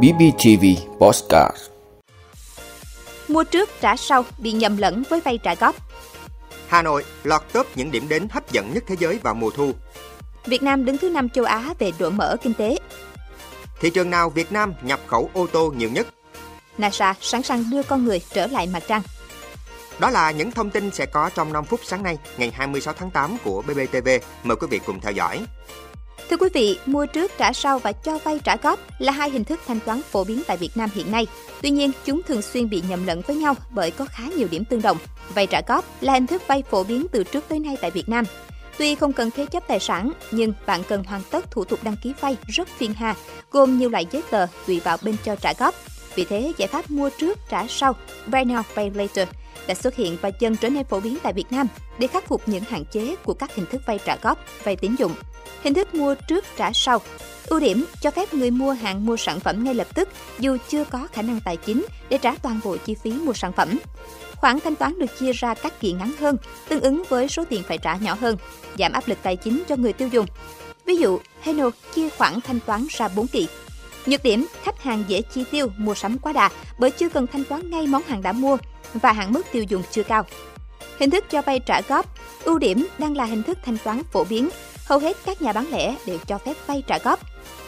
BBTV Postcard Mua trước trả sau bị nhầm lẫn với vay trả góp. Hà Nội lọt top những điểm đến hấp dẫn nhất thế giới vào mùa thu. Việt Nam đứng thứ 5 châu Á về độ mở kinh tế. Thị trường nào Việt Nam nhập khẩu ô tô nhiều nhất? NASA sẵn sàng đưa con người trở lại mặt trăng. Đó là những thông tin sẽ có trong 5 phút sáng nay, ngày 26 tháng 8 của BBTV. Mời quý vị cùng theo dõi. Thưa quý vị, mua trước trả sau và cho vay trả góp là hai hình thức thanh toán phổ biến tại Việt Nam hiện nay. Tuy nhiên, chúng thường xuyên bị nhầm lẫn với nhau bởi có khá nhiều điểm tương đồng. Vay trả góp là hình thức vay phổ biến từ trước tới nay tại Việt Nam. Tuy không cần thế chấp tài sản, nhưng bạn cần hoàn tất thủ tục đăng ký vay rất phiền hà, gồm nhiều loại giấy tờ tùy vào bên cho trả góp. Vì thế, giải pháp mua trước trả sau, buy now pay later đã xuất hiện và dần trở nên phổ biến tại Việt Nam để khắc phục những hạn chế của các hình thức vay trả góp, vay tín dụng. Hình thức mua trước trả sau Ưu điểm cho phép người mua hàng mua sản phẩm ngay lập tức dù chưa có khả năng tài chính để trả toàn bộ chi phí mua sản phẩm. Khoản thanh toán được chia ra các kỳ ngắn hơn, tương ứng với số tiền phải trả nhỏ hơn, giảm áp lực tài chính cho người tiêu dùng. Ví dụ, Heno chia khoản thanh toán ra 4 kỳ. Nhược điểm, khách hàng dễ chi tiêu mua sắm quá đà bởi chưa cần thanh toán ngay món hàng đã mua và hạn mức tiêu dùng chưa cao. Hình thức cho vay trả góp, ưu điểm đang là hình thức thanh toán phổ biến, hầu hết các nhà bán lẻ đều cho phép vay trả góp.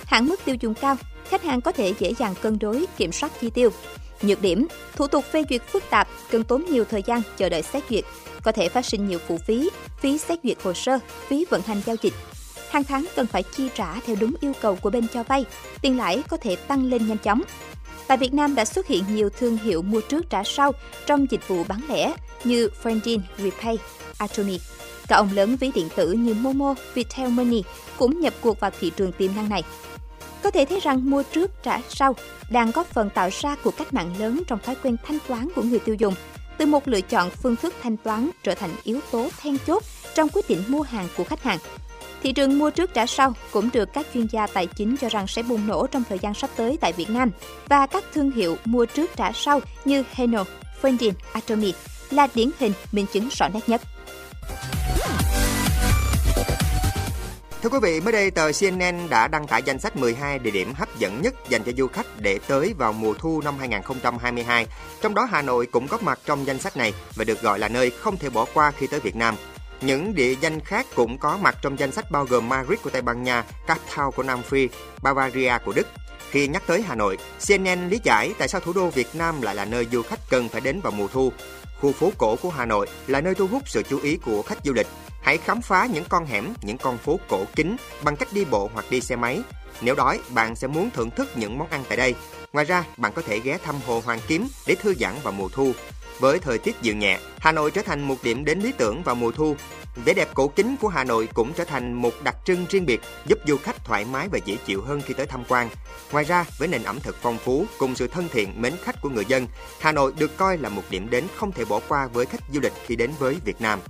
Hạn mức tiêu dùng cao, khách hàng có thể dễ dàng cân đối, kiểm soát chi tiêu. Nhược điểm, thủ tục phê duyệt phức tạp, cần tốn nhiều thời gian chờ đợi xét duyệt, có thể phát sinh nhiều phụ phí, phí xét duyệt hồ sơ, phí vận hành giao dịch. Hàng tháng cần phải chi trả theo đúng yêu cầu của bên cho vay, tiền lãi có thể tăng lên nhanh chóng. Tại Việt Nam đã xuất hiện nhiều thương hiệu mua trước trả sau trong dịch vụ bán lẻ như Friendin, Repay, Atomy. Các ông lớn ví điện tử như Momo, Viettel Money cũng nhập cuộc vào thị trường tiềm năng này. Có thể thấy rằng mua trước trả sau đang góp phần tạo ra cuộc cách mạng lớn trong thói quen thanh toán của người tiêu dùng, từ một lựa chọn phương thức thanh toán trở thành yếu tố then chốt trong quyết định mua hàng của khách hàng. Thị trường mua trước trả sau cũng được các chuyên gia tài chính cho rằng sẽ bùng nổ trong thời gian sắp tới tại Việt Nam và các thương hiệu mua trước trả sau như Heno, Fendin, Atomy là điển hình minh chứng rõ nét nhất. Thưa quý vị, mới đây tờ CNN đã đăng tải danh sách 12 địa điểm hấp dẫn nhất dành cho du khách để tới vào mùa thu năm 2022. Trong đó Hà Nội cũng có mặt trong danh sách này và được gọi là nơi không thể bỏ qua khi tới Việt Nam. Những địa danh khác cũng có mặt trong danh sách bao gồm Madrid của Tây Ban Nha, Cape Town của Nam Phi, Bavaria của Đức. Khi nhắc tới Hà Nội, CNN lý giải tại sao thủ đô Việt Nam lại là nơi du khách cần phải đến vào mùa thu. Khu phố cổ của Hà Nội là nơi thu hút sự chú ý của khách du lịch. Hãy khám phá những con hẻm, những con phố cổ kính bằng cách đi bộ hoặc đi xe máy. Nếu đói, bạn sẽ muốn thưởng thức những món ăn tại đây. Ngoài ra, bạn có thể ghé thăm Hồ Hoàn Kiếm để thư giãn vào mùa thu. Với thời tiết dịu nhẹ, Hà Nội trở thành một điểm đến lý tưởng vào mùa thu. Vẻ đẹp cổ kính của Hà Nội cũng trở thành một đặc trưng riêng biệt, giúp du khách thoải mái và dễ chịu hơn khi tới tham quan. Ngoài ra, với nền ẩm thực phong phú cùng sự thân thiện mến khách của người dân, Hà Nội được coi là một điểm đến không thể bỏ qua với khách du lịch khi đến với Việt Nam.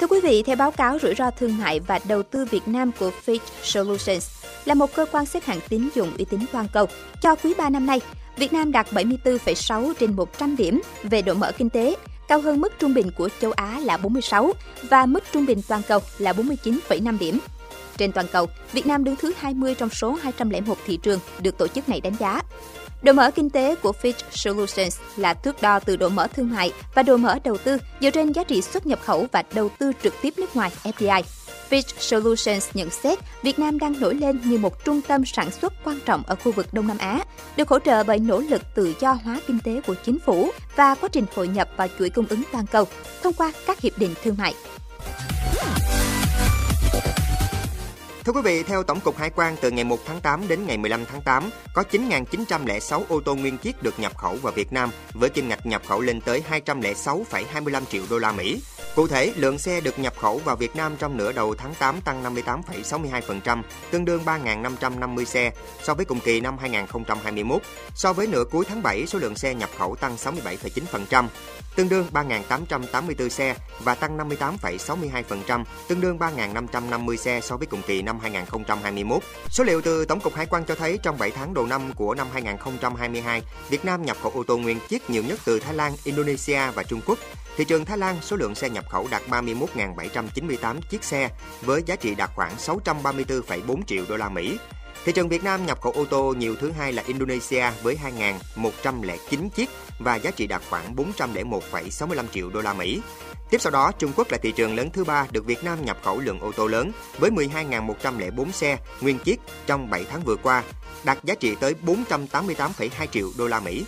Thưa quý vị, theo báo cáo rủi ro thương mại và đầu tư Việt Nam của Fitch Solutions, là một cơ quan xếp hạng tín dụng uy tín toàn cầu, cho quý 3 năm nay, Việt Nam đạt 74,6 trên 100 điểm về độ mở kinh tế, cao hơn mức trung bình của châu Á là 46 và mức trung bình toàn cầu là 49,5 điểm. Trên toàn cầu, Việt Nam đứng thứ 20 trong số 201 thị trường được tổ chức này đánh giá. Độ mở kinh tế của Fitch Solutions là thước đo từ độ mở thương mại và độ mở đầu tư dựa trên giá trị xuất nhập khẩu và đầu tư trực tiếp nước ngoài FDI. Fitch Solutions nhận xét Việt Nam đang nổi lên như một trung tâm sản xuất quan trọng ở khu vực Đông Nam Á, được hỗ trợ bởi nỗ lực tự do hóa kinh tế của chính phủ và quá trình hội nhập vào chuỗi cung ứng toàn cầu thông qua các hiệp định thương mại. Thưa quý vị, theo Tổng cục Hải quan từ ngày 1 tháng 8 đến ngày 15 tháng 8, có 9.906 ô tô nguyên chiếc được nhập khẩu vào Việt Nam với kim ngạch nhập khẩu lên tới 206,25 triệu đô la Mỹ. Cụ thể, lượng xe được nhập khẩu vào Việt Nam trong nửa đầu tháng 8 tăng 58,62%, tương đương 3.550 xe so với cùng kỳ năm 2021. So với nửa cuối tháng 7, số lượng xe nhập khẩu tăng 67,9%, tương đương 3.884 xe và tăng 58,62%, tương đương 3.550 xe so với cùng kỳ năm 2021. Số liệu từ Tổng cục Hải quan cho thấy trong 7 tháng đầu năm của năm 2022, Việt Nam nhập khẩu ô tô nguyên chiếc nhiều nhất từ Thái Lan, Indonesia và Trung Quốc. Thị trường Thái Lan, số lượng xe nhập nhập khẩu đạt 31.798 chiếc xe với giá trị đạt khoảng 634,4 triệu đô la Mỹ. Thị trường Việt Nam nhập khẩu ô tô nhiều thứ hai là Indonesia với 2.109 chiếc và giá trị đạt khoảng 401,65 triệu đô la Mỹ. Tiếp sau đó, Trung Quốc là thị trường lớn thứ ba được Việt Nam nhập khẩu lượng ô tô lớn với 12.104 xe nguyên chiếc trong 7 tháng vừa qua, đạt giá trị tới 488,2 triệu đô la Mỹ.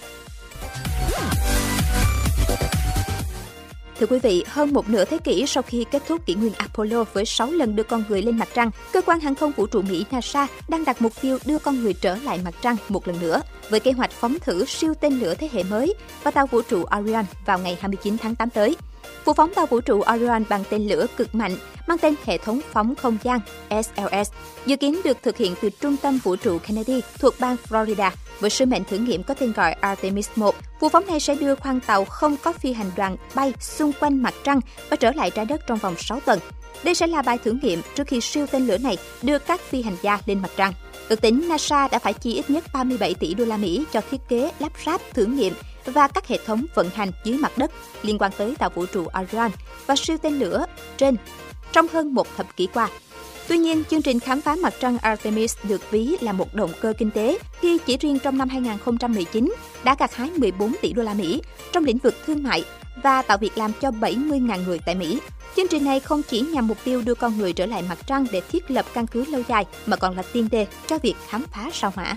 Thưa quý vị, hơn một nửa thế kỷ sau khi kết thúc kỷ nguyên Apollo với 6 lần đưa con người lên mặt trăng, cơ quan hàng không vũ trụ Mỹ NASA đang đặt mục tiêu đưa con người trở lại mặt trăng một lần nữa với kế hoạch phóng thử siêu tên lửa thế hệ mới và tàu vũ trụ Orion vào ngày 29 tháng 8 tới. Vụ phóng tàu vũ trụ Orion bằng tên lửa cực mạnh, mang tên hệ thống phóng không gian SLS dự kiến được thực hiện từ trung tâm vũ trụ Kennedy thuộc bang Florida với sứ mệnh thử nghiệm có tên gọi Artemis 1. Vụ phóng này sẽ đưa khoang tàu không có phi hành đoàn bay xung quanh mặt trăng và trở lại trái đất trong vòng 6 tuần. Đây sẽ là bài thử nghiệm trước khi siêu tên lửa này đưa các phi hành gia lên mặt trăng. Ước tính NASA đã phải chi ít nhất 37 tỷ đô la Mỹ cho thiết kế, lắp ráp, thử nghiệm và các hệ thống vận hành dưới mặt đất liên quan tới tàu vũ trụ Orion và siêu tên lửa trên trong hơn một thập kỷ qua. Tuy nhiên, chương trình khám phá mặt trăng Artemis được ví là một động cơ kinh tế khi chỉ riêng trong năm 2019 đã gặt hái 14 tỷ đô la Mỹ trong lĩnh vực thương mại và tạo việc làm cho 70.000 người tại Mỹ. Chương trình này không chỉ nhằm mục tiêu đưa con người trở lại mặt trăng để thiết lập căn cứ lâu dài mà còn là tiên đề cho việc khám phá sao hỏa.